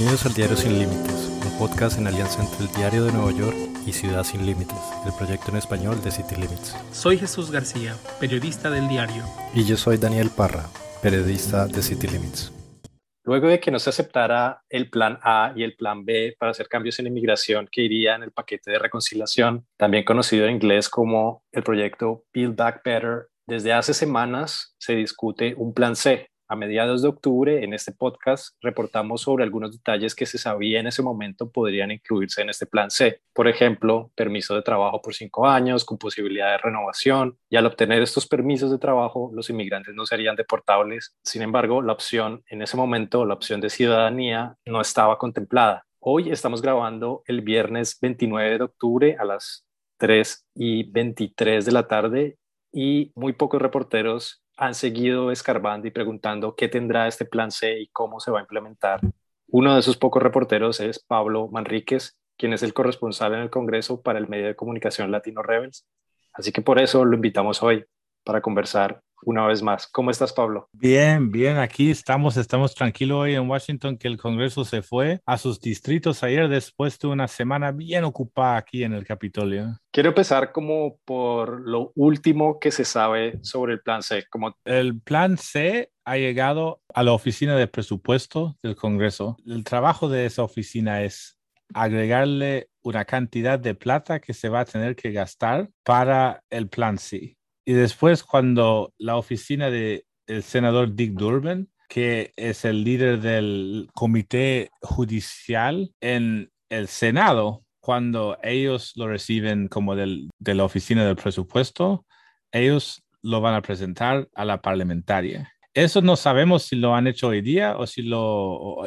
Bienvenidos al Diario Sin Límites, un podcast en alianza entre el Diario de Nueva York y Ciudad Sin Límites, el proyecto en español de City Limits. Soy Jesús García, periodista del diario. Y yo soy Daniel Parra, periodista de City Limits. Luego de que no se aceptara el plan A y el plan B para hacer cambios en inmigración que iría en el paquete de reconciliación, también conocido en inglés como el proyecto Build Back Better, desde hace semanas se discute un plan C, a mediados de octubre, en este podcast, reportamos sobre algunos detalles que se sabía en ese momento podrían incluirse en este plan C. Por ejemplo, permiso de trabajo por cinco años con posibilidad de renovación. Y al obtener estos permisos de trabajo, los inmigrantes no serían deportables. Sin embargo, la opción, en ese momento, la opción de ciudadanía no estaba contemplada. Hoy estamos grabando el viernes 29 de octubre a las 3 y 23 de la tarde y muy pocos reporteros han seguido escarbando y preguntando qué tendrá este plan C y cómo se va a implementar. Uno de esos pocos reporteros es Pablo Manríquez, quien es el corresponsal en el Congreso para el medio de comunicación Latino Rebels. Así que por eso lo invitamos hoy para conversar una vez más. ¿Cómo estás, Pablo? Bien, bien, aquí estamos, estamos tranquilos hoy en Washington, que el Congreso se fue a sus distritos ayer después de una semana bien ocupada aquí en el Capitolio. Quiero empezar como por lo último que se sabe sobre el Plan C. Como... El Plan C ha llegado a la oficina de presupuesto del Congreso. El trabajo de esa oficina es agregarle una cantidad de plata que se va a tener que gastar para el Plan C y después cuando la oficina del senador Dick Durbin, que es el líder del comité judicial en el Senado, cuando ellos lo reciben como del, de la oficina del presupuesto, ellos lo van a presentar a la parlamentaria. Eso no sabemos si lo han hecho hoy día o si lo,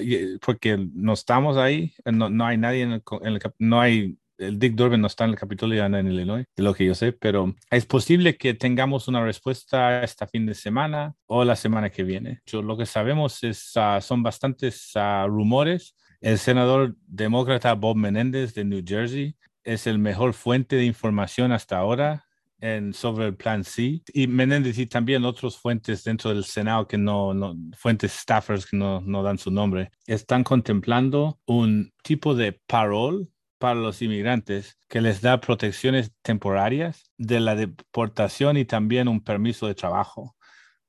porque no estamos ahí, no, no hay nadie en el, en el, no hay el Dick Durbin no está en el Capitolio en Illinois, de lo que yo sé, pero es posible que tengamos una respuesta este fin de semana o la semana que viene. Yo, lo que sabemos es, uh, son bastantes uh, rumores. El senador demócrata Bob Menéndez de New Jersey es el mejor fuente de información hasta ahora en, sobre el plan C. Y Menéndez y también otras fuentes dentro del Senado que no, fuentes staffers que no, no dan su nombre, están contemplando un tipo de parole para los inmigrantes que les da protecciones temporarias de la deportación y también un permiso de trabajo.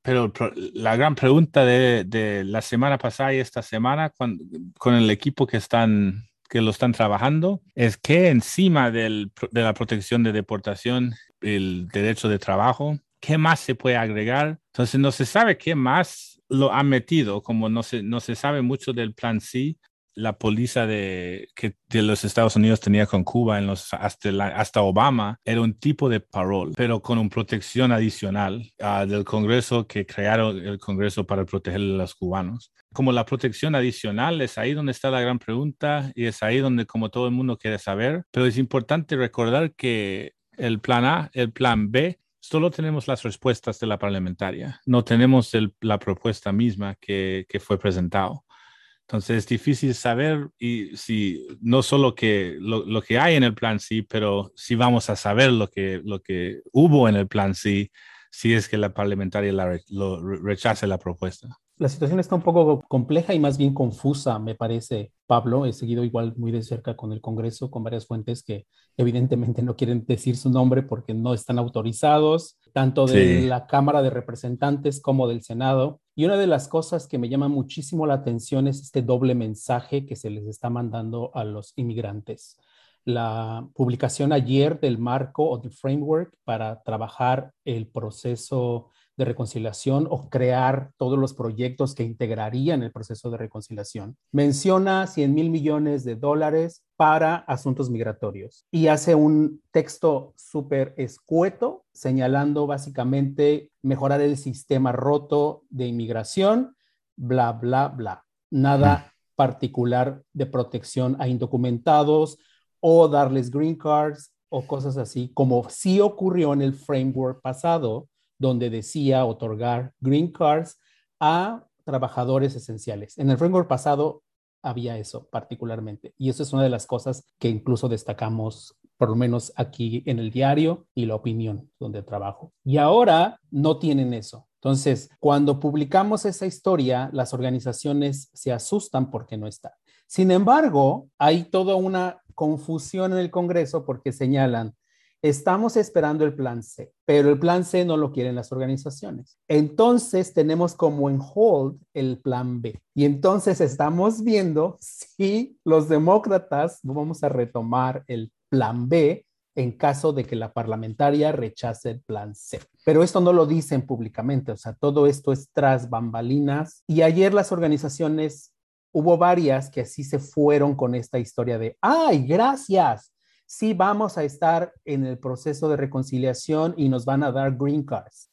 Pero la gran pregunta de, la semana pasada y esta semana con, con, el equipo que, están, que lo están trabajando es que encima del, de la protección de deportación, el derecho de trabajo, ¿qué más se puede agregar? Entonces no se sabe qué más lo han metido, como no se, no se sabe mucho del plan C, la póliza de, que los Estados Unidos tenía con Cuba en los, hasta, Obama era un tipo de parole, pero con una protección adicional uh, del Congreso que crearon el Congreso para proteger a los cubanos. Como la protección adicional es ahí donde está la gran pregunta y es ahí donde como todo el mundo quiere saber, pero es importante recordar que el plan A, el plan B solo tenemos las respuestas de la parlamentaria, no tenemos la propuesta misma que, que fue presentado. Entonces es difícil saber y si no solo que lo, que hay en el plan sí, pero si vamos a saber lo que, lo que hubo en el plan sí, si es que la parlamentaria la, lo, rechace la propuesta. La situación está un poco compleja y más bien confusa, me parece, Pablo. He seguido igual muy de cerca con el Congreso, con varias fuentes que evidentemente no quieren decir su nombre porque no están autorizados, tanto de la Cámara de Representantes como del Senado. Y una de las cosas que me llama muchísimo la atención es este doble mensaje que se les está mandando a los inmigrantes. La publicación ayer del marco o del framework para trabajar el proceso de reconciliación o crear todos los proyectos que integrarían el proceso de reconciliación. Menciona 100 mil millones de dólares para asuntos migratorios y hace un texto súper escueto señalando básicamente mejorar el sistema roto de inmigración, bla, bla, bla. Nada particular de protección a indocumentados o darles green cards o cosas así, como sí ocurrió en el framework pasado, donde decía otorgar green cards a trabajadores esenciales. En el framework pasado había eso particularmente. Y eso es una de las cosas que incluso destacamos, por lo menos aquí en el diario y la opinión donde trabajo. Y ahora no tienen eso. Entonces, cuando publicamos esa historia, las organizaciones se asustan porque no está. Sin embargo, hay toda una confusión en el Congreso porque señalan, estamos esperando el plan C, pero el plan C no lo quieren las organizaciones. Entonces tenemos como en hold el plan B. Y entonces estamos viendo si los demócratas vamos a retomar el plan B en caso de que la parlamentaria rechace el plan C. Pero esto no lo dicen públicamente, o sea, todo esto es tras bambalinas. Y ayer las organizaciones, hubo varias que así se fueron con esta historia de, ay, gracias, sí vamos a estar en el proceso de reconciliación y nos van a dar green cards.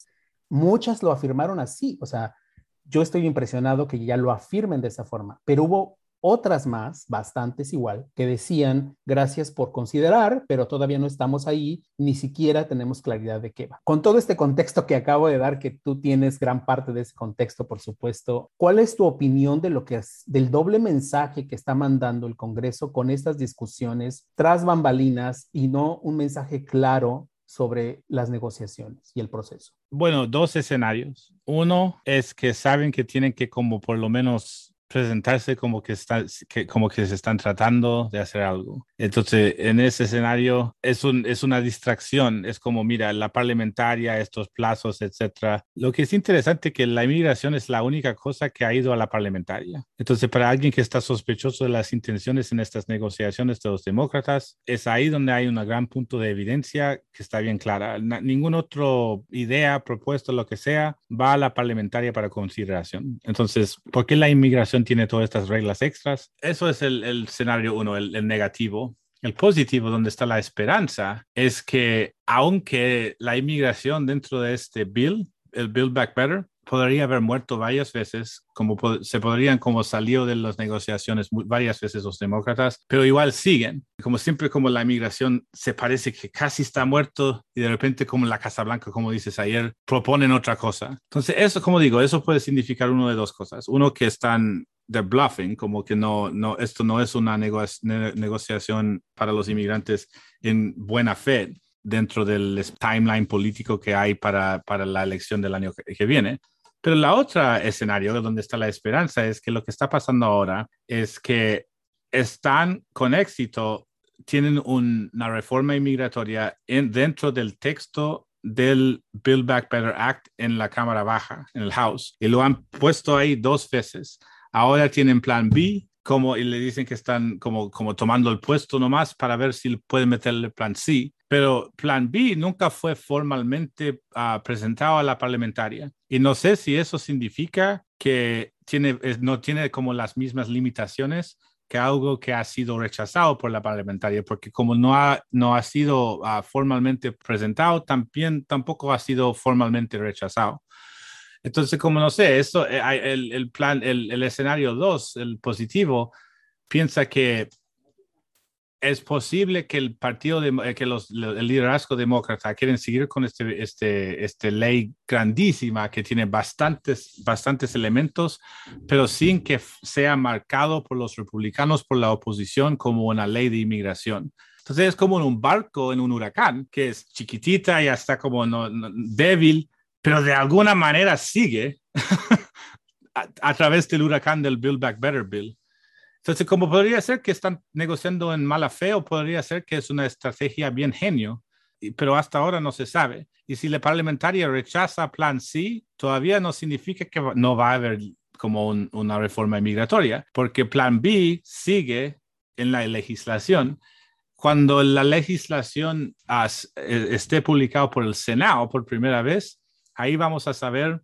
Muchas lo afirmaron así, o sea, yo estoy impresionado que ya lo afirmen de esa forma, pero hubo otras más, bastantes igual, que decían gracias por considerar, pero todavía no estamos ahí, ni siquiera tenemos claridad de qué va. Con todo este contexto que acabo de dar, que tú tienes gran parte de ese contexto, por supuesto, ¿cuál es tu opinión de lo que del doble mensaje que está mandando el Congreso con estas discusiones tras bambalinas y no un mensaje claro sobre las negociaciones y el proceso? Bueno, dos escenarios. Uno es que saben que tienen que como por lo menos presentarse como que, está, que, como que se están tratando de hacer algo. Entonces, en ese escenario es, un, es una distracción, es como, mira, la parlamentaria, estos plazos, etcétera. Lo que es interesante es que la inmigración es la única cosa que ha ido a la parlamentaria. Entonces, para alguien que está sospechoso de las intenciones en estas negociaciones de los demócratas, es ahí donde hay un gran punto de evidencia que está bien clara. ninguna otra idea, propuesta, lo que sea, va a la parlamentaria para consideración. Entonces, ¿por qué la inmigración tiene todas estas reglas extras. Eso es el, escenario uno, el, negativo. El positivo, donde está la esperanza, es que aunque la inmigración dentro de este bill, el Build Back Better, podría haber muerto varias veces, como se podrían como salió de las negociaciones varias veces los demócratas, pero igual siguen. Como siempre, como la inmigración se parece que casi está muerto y de repente como la Casa Blanca, como dices ayer, proponen otra cosa. Entonces, eso, como digo, eso puede significar uno de dos cosas. Uno, que están de bluffing, como que no, no, esto no es una negociación para los inmigrantes en buena fe dentro del timeline político que hay para, para la elección del año que, viene. Pero la otra escenario donde está la esperanza es que lo que está pasando ahora es que están con éxito, tienen una reforma inmigratoria en, dentro del texto del Build Back Better Act en la Cámara Baja, en el House, y lo han puesto ahí dos veces. Ahora tienen plan B, como y le dicen que están como, como tomando el puesto nomás para ver si pueden meterle plan C pero Plan B nunca fue formalmente ah, presentado a la parlamentaria. Y no sé si eso significa que tiene, no tiene como las mismas limitaciones que algo que ha sido rechazado por la parlamentaria, porque como no ha, no ha sido ah, formalmente presentado, también tampoco ha sido formalmente rechazado. Entonces, como no sé, esto, eh, el, el plan, el, el escenario 2, el positivo, piensa que es posible que el partido, eh, que los, el liderazgo demócrata quieren seguir con este, este, este ley grandísima que tiene bastantes, bastantes elementos, pero sin que sea marcado por los republicanos, por la oposición, como una ley de inmigración. Entonces es como en un barco en un huracán, que es chiquitita y hasta como no, débil, pero de alguna manera sigue a, a través del huracán del Build Back Better Bill. Entonces, como podría ser que están negociando en mala fe o podría ser que es una estrategia bien genio, pero hasta ahora no se sabe. Y si la parlamentaria rechaza Plan C, todavía no significa que no va a haber como una reforma migratoria, porque Plan B sigue en la legislación. Cuando la legislación e, esté publicada por el Senado por primera vez, ahí vamos a saber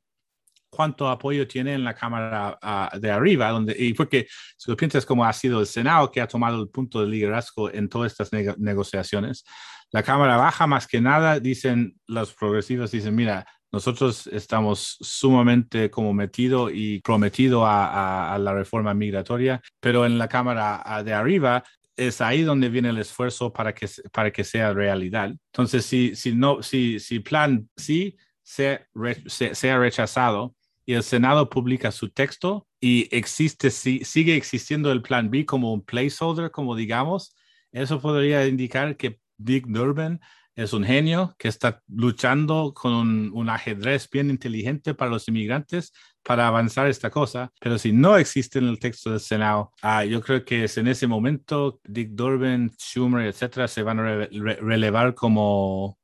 cuánto apoyo tiene en la Cámara ah, de arriba, donde, y porque si lo piensas como ha sido el Senado que ha tomado el punto de liderazgo en todas estas negociaciones, la Cámara Baja más que nada dicen, los progresivos dicen, mira, nosotros estamos sumamente como metido y prometido a, a, la reforma migratoria, pero en la Cámara ah, de arriba es ahí donde viene el esfuerzo para que, para que sea realidad. Entonces, si, si, no, si, si plan sí sea, sea rechazado, y el Senado publica su texto y existe, sigue existiendo el plan B como un placeholder, como digamos, eso podría indicar que Dick Durbin es un genio que está luchando con un, ajedrez bien inteligente para los inmigrantes para avanzar esta cosa, pero si no existe en el texto del Senado, ah, yo creo que es en ese momento Dick Durbin, Schumer, etcétera, se van a relevar como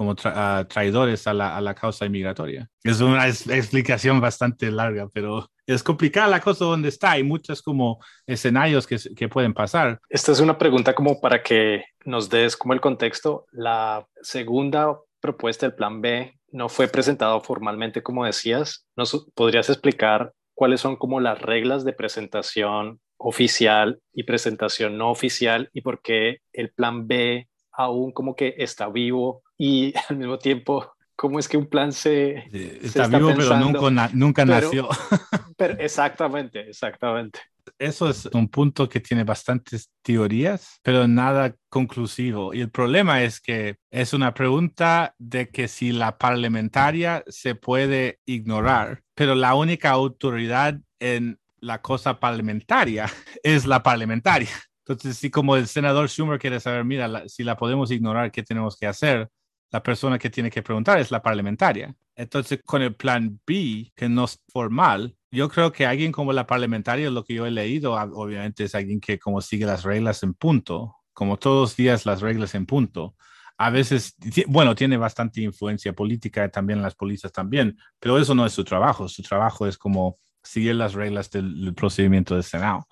como traidores a la, a la, causa inmigratoria. Es una explicación bastante larga, pero es complicada la cosa donde está. Hay muchos como escenarios que, que pueden pasar. Esta es una pregunta como para que nos des como el contexto. La segunda propuesta del plan B no fue presentado formalmente, como decías. ¿Nos podrías explicar cuáles son como las reglas de presentación oficial y presentación no oficial y por qué el plan B aún como que está vivo y al mismo tiempo, ¿cómo es que un plan se... está, vivo, pero nunca, nunca nació. Pero exactamente, exactamente. Eso es un punto que tiene bastantes teorías, pero nada conclusivo. Y el problema es que es una pregunta de que si la parlamentaria se puede ignorar, pero la única autoridad en la cosa parlamentaria es la parlamentaria. Entonces, si como el senador Schumer quiere saber, mira, si la podemos ignorar, ¿qué tenemos que hacer? La persona que tiene que preguntar es la parlamentaria. Entonces, con el plan B, que no es formal, yo creo que alguien como la parlamentaria, lo que yo he leído, obviamente es alguien que como sigue las reglas en punto, como todos los días las reglas en punto. A veces, bueno, tiene bastante influencia política también las policías también, pero eso no es su trabajo. Su trabajo es como seguir las reglas del procedimiento del Senado.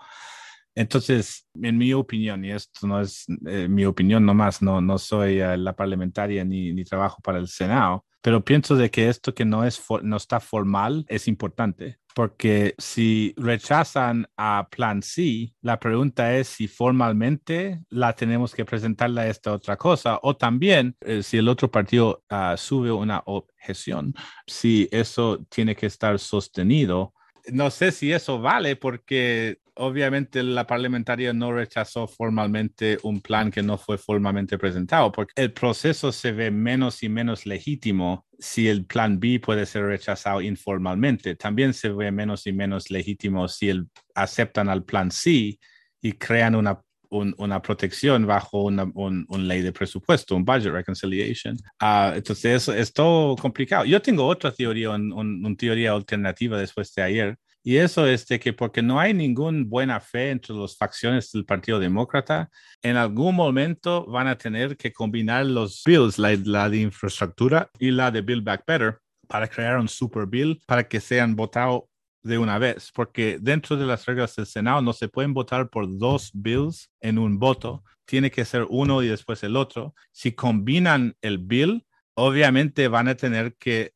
Entonces, en mi opinión, y esto no es eh, mi opinión nomás, no, no soy eh, la parlamentaria ni, ni, trabajo para el Senado, pero pienso de que esto que no, es no está formal es importante, porque si rechazan a Plan C, la pregunta es si formalmente la tenemos que presentarle a esta otra cosa, o también eh, si el otro partido uh, sube una objeción, si eso tiene que estar sostenido. No sé si eso vale porque obviamente la parlamentaria no rechazó formalmente un plan que no fue formalmente presentado, porque el proceso se ve menos y menos legítimo si el plan B puede ser rechazado informalmente. También se ve menos y menos legítimo si el, aceptan al plan C y crean una una protección bajo una un, ley de presupuesto, un budget reconciliation. Uh, entonces, es todo complicado. Yo tengo otra teoría, una teoría alternativa después de ayer, y eso es de que porque no hay ninguna buena fe entre las facciones del Partido Demócrata, en algún momento van a tener que combinar los bills, la, la de infraestructura y la de Build Back Better, para crear un super bill para que sean votados de una vez, porque dentro de las reglas del Senado no se pueden votar por dos bills en un voto, tiene que ser uno y después el otro. Si combinan el bill, obviamente van a tener que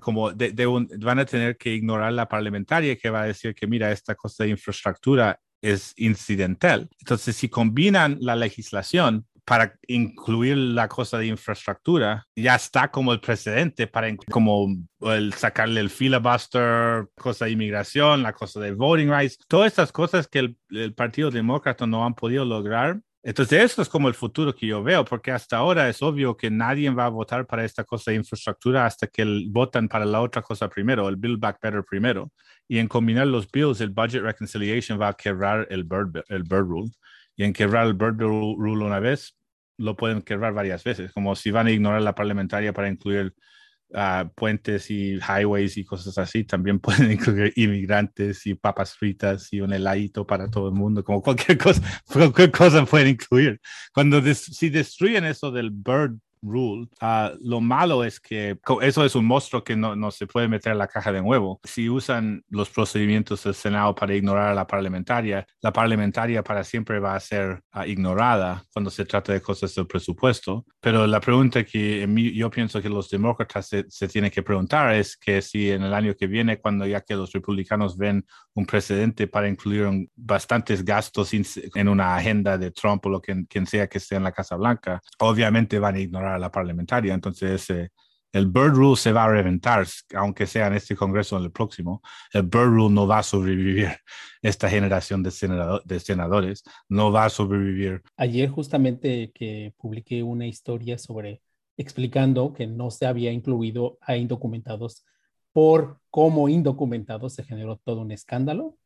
como van a tener que ignorar la parlamentaria que va a decir que, mira, esta cosa de infraestructura es incidental. Entonces, si combinan la legislación para incluir la cosa de infraestructura, ya está como el precedente para como el sacarle el filibuster, cosa de inmigración, la cosa de voting rights, todas estas cosas que el, el Partido Demócrata no han podido lograr entonces, eso es como el futuro que yo veo, porque hasta ahora es obvio que nadie va a votar para esta cosa de infraestructura hasta que votan para la otra cosa primero, el Build Back Better primero. Y en combinar los bills, el Budget Reconciliation va a quebrar el Bird, el Bird Rule. Y en quebrar el Bird Rule una vez, lo pueden quebrar varias veces, como si van a ignorar la parlamentaria para incluir puentes y highways y cosas así. También pueden incluir inmigrantes y papas fritas y un heladito para todo el mundo, como cualquier cosa, cualquier cosa pueden incluir. Cuando si destruyen eso del bird rule. Ah, lo malo es que eso es un monstruo que no, no, se puede meter en la caja de nuevo. Si usan los procedimientos del Senado para ignorar a la parlamentaria, la parlamentaria para siempre va a ser ah, ignorada cuando se trata de cosas del presupuesto. Pero la pregunta que yo pienso que los demócratas se, se tienen que preguntar es que si en el año que viene, cuando ya que los republicanos ven un precedente para incluir bastantes gastos en una agenda de Trump o lo que quien sea que esté en la Casa Blanca, obviamente van a ignorar la parlamentaria. Entonces, eh, el Bird Rule se va a reventar, aunque sea en este Congreso o en el próximo. El Bird Rule no va a sobrevivir. Esta generación de, de senadores no va a sobrevivir. Ayer justamente que publiqué una historia sobre explicando que no se había incluido a indocumentados por cómo indocumentados se generó todo un escándalo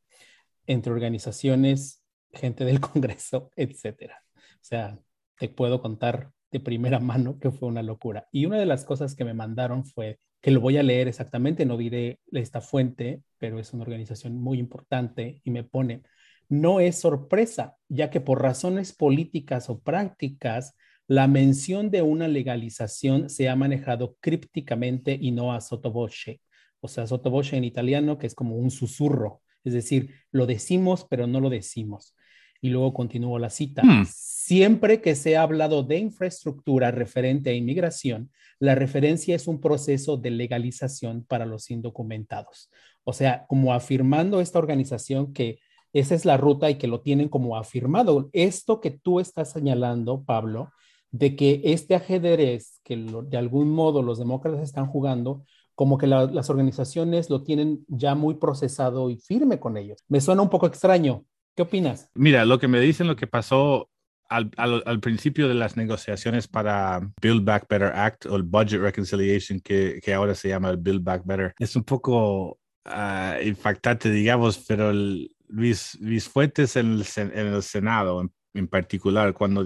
entre organizaciones, gente del Congreso, etcétera. O sea, te puedo contar de primera mano que fue una locura. Y una de las cosas que me mandaron fue que lo voy a leer exactamente, no diré esta fuente, pero es una organización muy importante y me pone, no es sorpresa, ya que por razones políticas o prácticas, la mención de una legalización se ha manejado crípticamente y no a sottovoce. O sea, sottovoce en italiano, que es como un susurro, es decir, lo decimos, pero no lo decimos. Y luego continúo la cita. Hmm. Siempre que se ha hablado de infraestructura referente a inmigración, la referencia es un proceso de legalización para los indocumentados. O sea, como afirmando esta organización que esa es la ruta y que lo tienen como afirmado. Esto que tú estás señalando, Pablo, de que este ajedrez que de algún modo los demócratas están jugando, como que las organizaciones lo tienen ya muy procesado y firme con ellos. Me suena un poco extraño. ¿Qué opinas? Mira, lo que me dicen, lo que pasó al, principio de las negociaciones para Build Back Better Act o el Budget Reconciliation, que, ahora se llama el Build Back Better, es un poco uh, impactante, digamos, pero el, Luis, Fuentes en el, en el Senado, en, particular, cuando,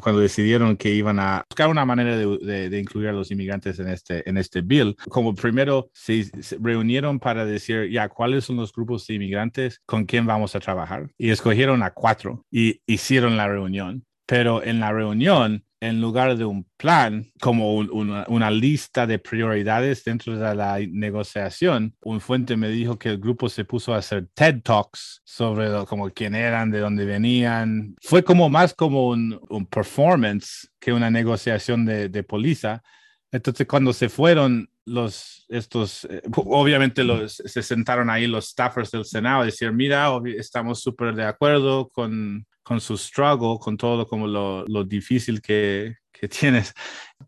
cuando decidieron que iban a buscar una manera de, de, incluir a los inmigrantes en este, en este bill, como primero se, se, reunieron para decir, ya, ¿cuáles son los grupos de inmigrantes con quién vamos a trabajar? Y escogieron a cuatro y hicieron la reunión. Pero en la reunión en lugar de un plan, como una, lista de prioridades dentro de la negociación, un fuente me dijo que el grupo se puso a hacer TED Talks sobre como quién eran, de dónde venían. Fue como más como un, performance que una negociación de, de. Entonces, cuando se fueron los, estos, eh, obviamente los, se sentaron ahí los staffers del Senado a decir, mira, estamos súper de acuerdo con con su struggle, con todo como lo, lo difícil que, que, tienes.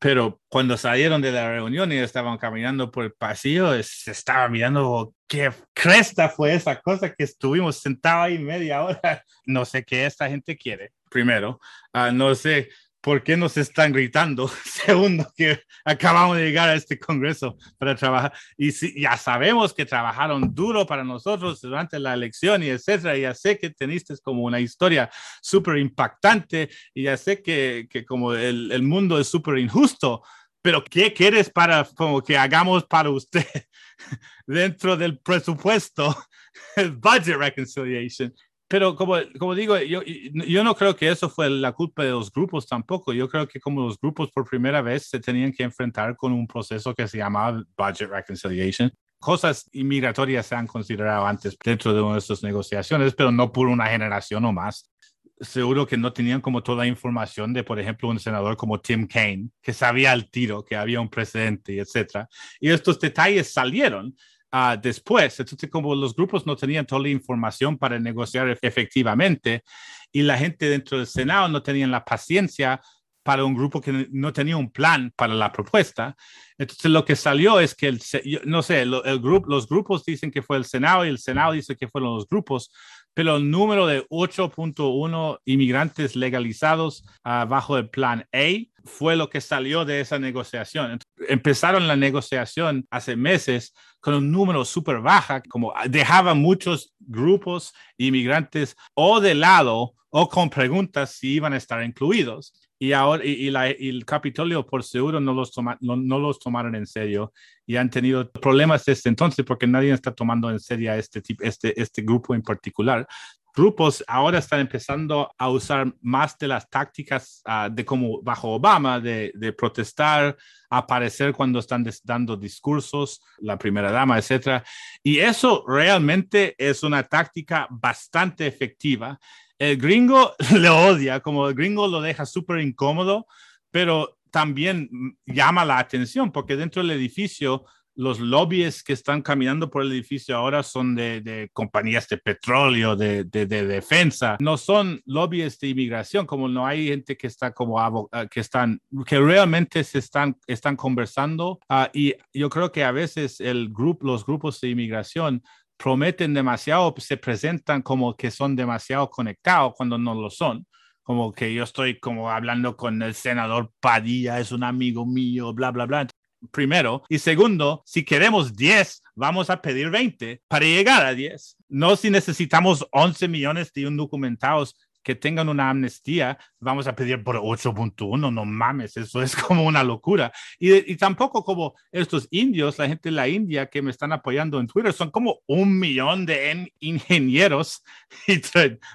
Pero cuando salieron de la reunión y estaban caminando por el pasillo, se estaba mirando qué cresta fue esa cosa que estuvimos sentados ahí media hora. No sé qué esta gente quiere, primero. Uh, no sé ¿por qué nos están gritando? Segundo, que acabamos de llegar a este Congreso para trabajar y si, ya sabemos que trabajaron duro para nosotros durante la elección y etcétera. Ya sé que teniste como una historia súper impactante y ya sé que, que como el, el mundo es súper injusto, pero ¿qué quieres para como que hagamos para usted dentro del presupuesto? Budget reconciliation pero como, como digo, yo, yo no creo que eso fue la culpa de los grupos tampoco. Yo creo que como los grupos por primera vez se tenían que enfrentar con un proceso que se llamaba Budget Reconciliation. Cosas inmigratorias se han considerado antes dentro de una de negociaciones, pero no por una generación o más. Seguro que no tenían como toda la información de, por ejemplo, un senador como Tim Kaine, que sabía al tiro que había un precedente, etc. Y estos detalles salieron uh, después. Entonces, como los grupos no tenían toda la información para negociar efectivamente y la gente dentro del Senado no tenían la paciencia para un grupo que no tenía un plan para la propuesta. Entonces lo que salió es que, el, no sé, el, grupo, los grupos dicen que fue el Senado y el Senado dice que fueron los grupos, pero el número de 8.1 inmigrantes legalizados bajo el plan A fue lo que salió de esa negociación. Empezaron la negociación hace meses con un número súper baja, como dejaban muchos grupos inmigrantes o de lado o con preguntas si iban a estar incluidos. Y ahora y, el Capitolio por seguro no los, no, los tomaron en serio y han tenido problemas desde entonces porque nadie está tomando en serio este, este, este grupo en particular grupos ahora están empezando a usar más de las tácticas uh, de como bajo Obama, de, de, protestar, aparecer cuando están dando discursos, la primera dama, etcétera. Y eso realmente es una táctica bastante efectiva. El gringo le odia, como el gringo lo deja súper incómodo, pero también llama la atención porque dentro del edificio los lobbies que están caminando por el edificio ahora son de, compañías de petróleo, de, defensa, no son lobbies de inmigración, como no hay gente que está como ah, que están, que realmente se están, están conversando. Uh, y yo creo que a veces el grupo, los grupos de inmigración prometen demasiado, se presentan como que son demasiado conectados cuando no lo son. Como que yo estoy como hablando con el senador Padilla, es un amigo mío, bla, bla, bla primero. Y segundo, si queremos 10, vamos a pedir 20 para llegar a 10. No si necesitamos 11 millones de indocumentados, que tengan una amnistía, vamos a pedir por 8.1, no mames, eso es como una locura. Y, tampoco como estos indios, la gente de la India que me están apoyando en Twitter, son como un millón de ingenieros y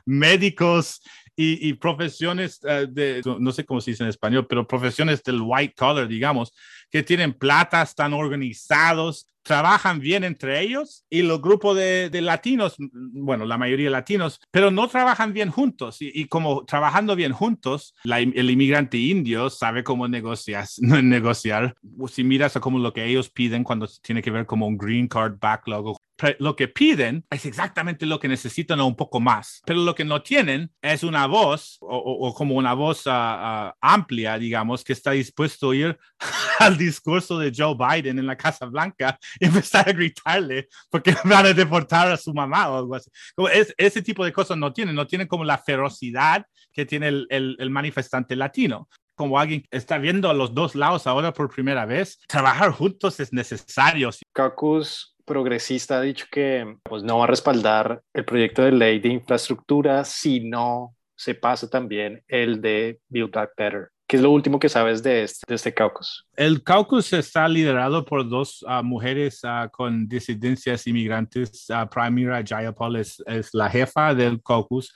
médicos y, profesiones eh, de, no sé cómo se dice en español, pero profesiones del white collar, digamos, que tienen plata, están organizados, trabajan bien entre ellos y los grupos de, latinos, bueno, la mayoría latinos, pero no trabajan bien juntos. Y, como trabajando bien juntos, el inmigrante indio sabe cómo negociar, negociar. Si miras a como lo que ellos piden cuando tiene que ver como un green card backlog lo que piden es exactamente lo que necesitan o un poco más, pero lo que no tienen es una voz o, como una voz ah, ah, amplia, digamos, que está dispuesto a ir al discurso de Joe Biden en la Casa Blanca y empezar a gritarle porque van a deportar a su mamá o algo así. Como es, ese tipo de cosas no tienen, no tienen como la ferocidad que tiene el, el, manifestante latino como alguien está viendo a los dos lados ahora por primera vez, trabajar juntos es necesario. Caucus progresista ha dicho que pues, no va a respaldar el proyecto de ley de infraestructura si no se pasa también el de Build Back Better. ¿Qué es lo último que sabes de este, de este caucus? El caucus está liderado por dos ah, mujeres ah, con disidencias inmigrantes. Uh, Pramila Jayapal es, es, la jefa del caucus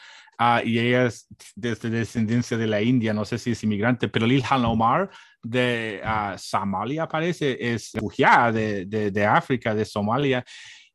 y ella es desde descendencia de la India, no sé si es inmigrante, pero Ilhan Omar de Somalia parece, es refugiada de, de, África, de Somalia,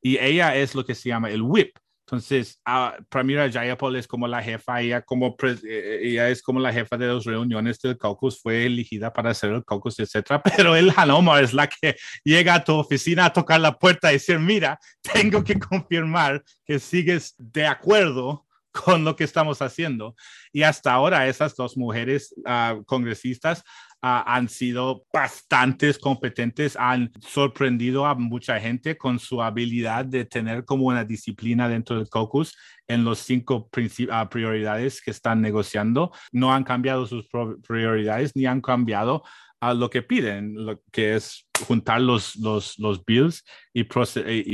y ella es lo que se llama el whip. Entonces, uh, Pramila Jayapal es como la jefa, ella, como eh, ella es como la jefa de las reuniones del caucus, fue elegida para hacer el caucus, etcétera. Pero el Omar es la que llega a tu oficina a tocar la puerta y decir, mira, tengo que confirmar que sigues de acuerdo con lo que estamos haciendo. Y hasta ahora esas dos mujeres ah, congresistas ah, han sido bastante competentes, han sorprendido a mucha gente con su habilidad de tener como una disciplina dentro del caucus en los cinco uh, prioridades que están negociando. No han cambiado sus prioridades ni han cambiado a lo que piden, lo que es juntar los, los, los bills y,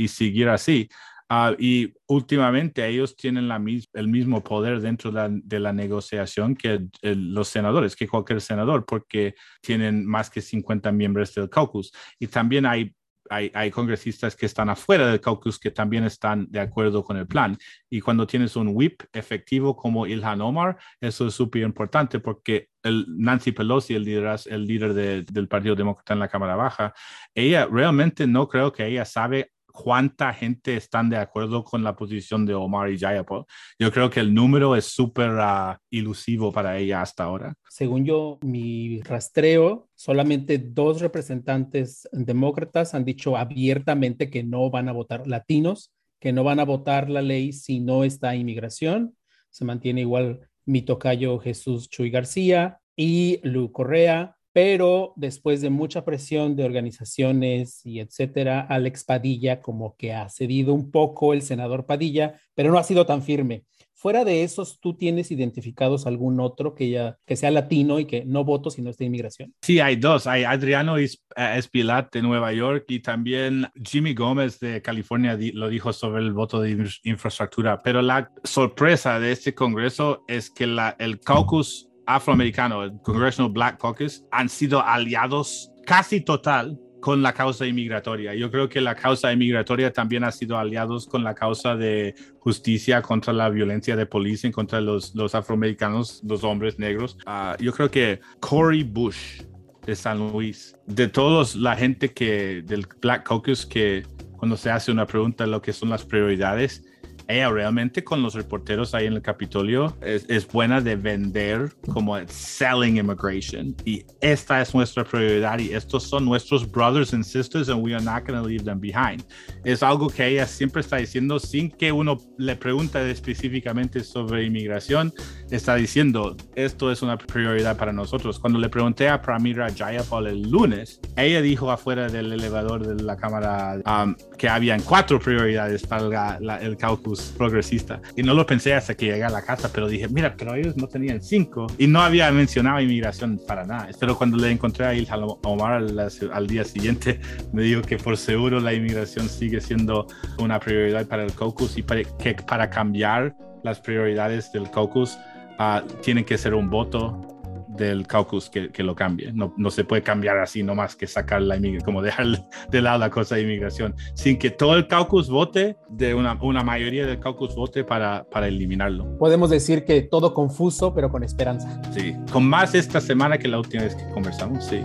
y seguir así. Ah, y últimamente ellos tienen la el mismo poder dentro de la, negociación que los senadores, que cualquier senador, porque tienen más que 50 miembros del caucus. Y también hay, hay, hay, congresistas que están afuera del caucus que también están de acuerdo con el plan. Y cuando tienes un whip efectivo como Ilhan Omar, eso es súper importante porque el Nancy Pelosi, el líder, el líder del Partido Demócrata en la Cámara Baja, ella realmente no creo que ella sabe cuánta gente están de acuerdo con la posición de Omar y Jayapal. Yo creo que el número es súper uh, ilusivo para ella hasta ahora. Según yo, mi rastreo, solamente dos representantes demócratas han dicho abiertamente que no van a votar latinos, que no van a votar la ley si no está inmigración. Se mantiene igual mi tocayo Jesús Chuy García y Lu Correa pero después de mucha presión de organizaciones y etcétera, Alex Padilla como que ha cedido un poco el senador Padilla, pero no ha sido tan firme. Fuera de esos, ¿tú tienes identificados algún otro que, ya, que sea latino y que no voto si no inmigración? Sí, hay dos. Hay Adriano Espilat de Nueva York y también Jimmy Gómez de California lo dijo sobre el voto de infraestructura. Pero la sorpresa de este Congreso es que la, el caucus afroamericano, el Congressional Black Caucus, han sido aliados casi total con la causa inmigratoria. Yo creo que la causa inmigratoria también ha sido aliados con la causa de justicia contra la violencia de policía, contra los, los afroamericanos, los hombres negros. Ah, yo creo que Cory Bush de San Luis, de todos la gente que del Black Caucus que cuando se hace una pregunta lo que son las prioridades, ella realmente con los reporteros ahí en el Capitolio es, es, buena de vender como selling immigration. Y esta es nuestra prioridad y estos son nuestros brothers and sisters and we are not going to leave them behind. Es algo que ella siempre está diciendo sin que uno le pregunte específicamente sobre inmigración. Está diciendo, esto es una prioridad para nosotros. Cuando le pregunté a Pramira Jayapal el lunes, ella dijo afuera del elevador de la Cámara um, que habían cuatro prioridades para el caucus progresista. Y no lo pensé hasta que llegué a la casa, pero dije, mira, pero ellos no tenían cinco. Y no había mencionado inmigración para nada. Pero cuando le encontré a Ilhan Omar al, al día siguiente, me dijo que por seguro la inmigración sigue siendo una prioridad para el caucus y para, que para cambiar las prioridades del caucus ah, tiene que ser un voto del caucus que, que lo cambie. No, no, se puede cambiar así nomás que sacar la inmigración, como dejar de lado la cosa de inmigración, sin que todo el caucus vote, de una, una mayoría del caucus vote para, para eliminarlo. Podemos decir que todo confuso, pero con esperanza. Sí, con más esta semana que la última vez que conversamos, sí.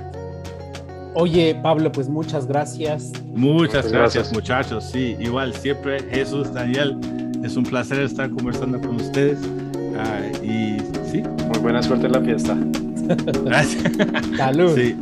Oye, Pablo, pues muchas gracias. Muchas gracias, muchachos. Sí, igual, siempre Jesús, Daniel, es un placer estar conversando con ustedes. Uh, y sí. Muy buena suerte en la fiesta. Salud. Sí.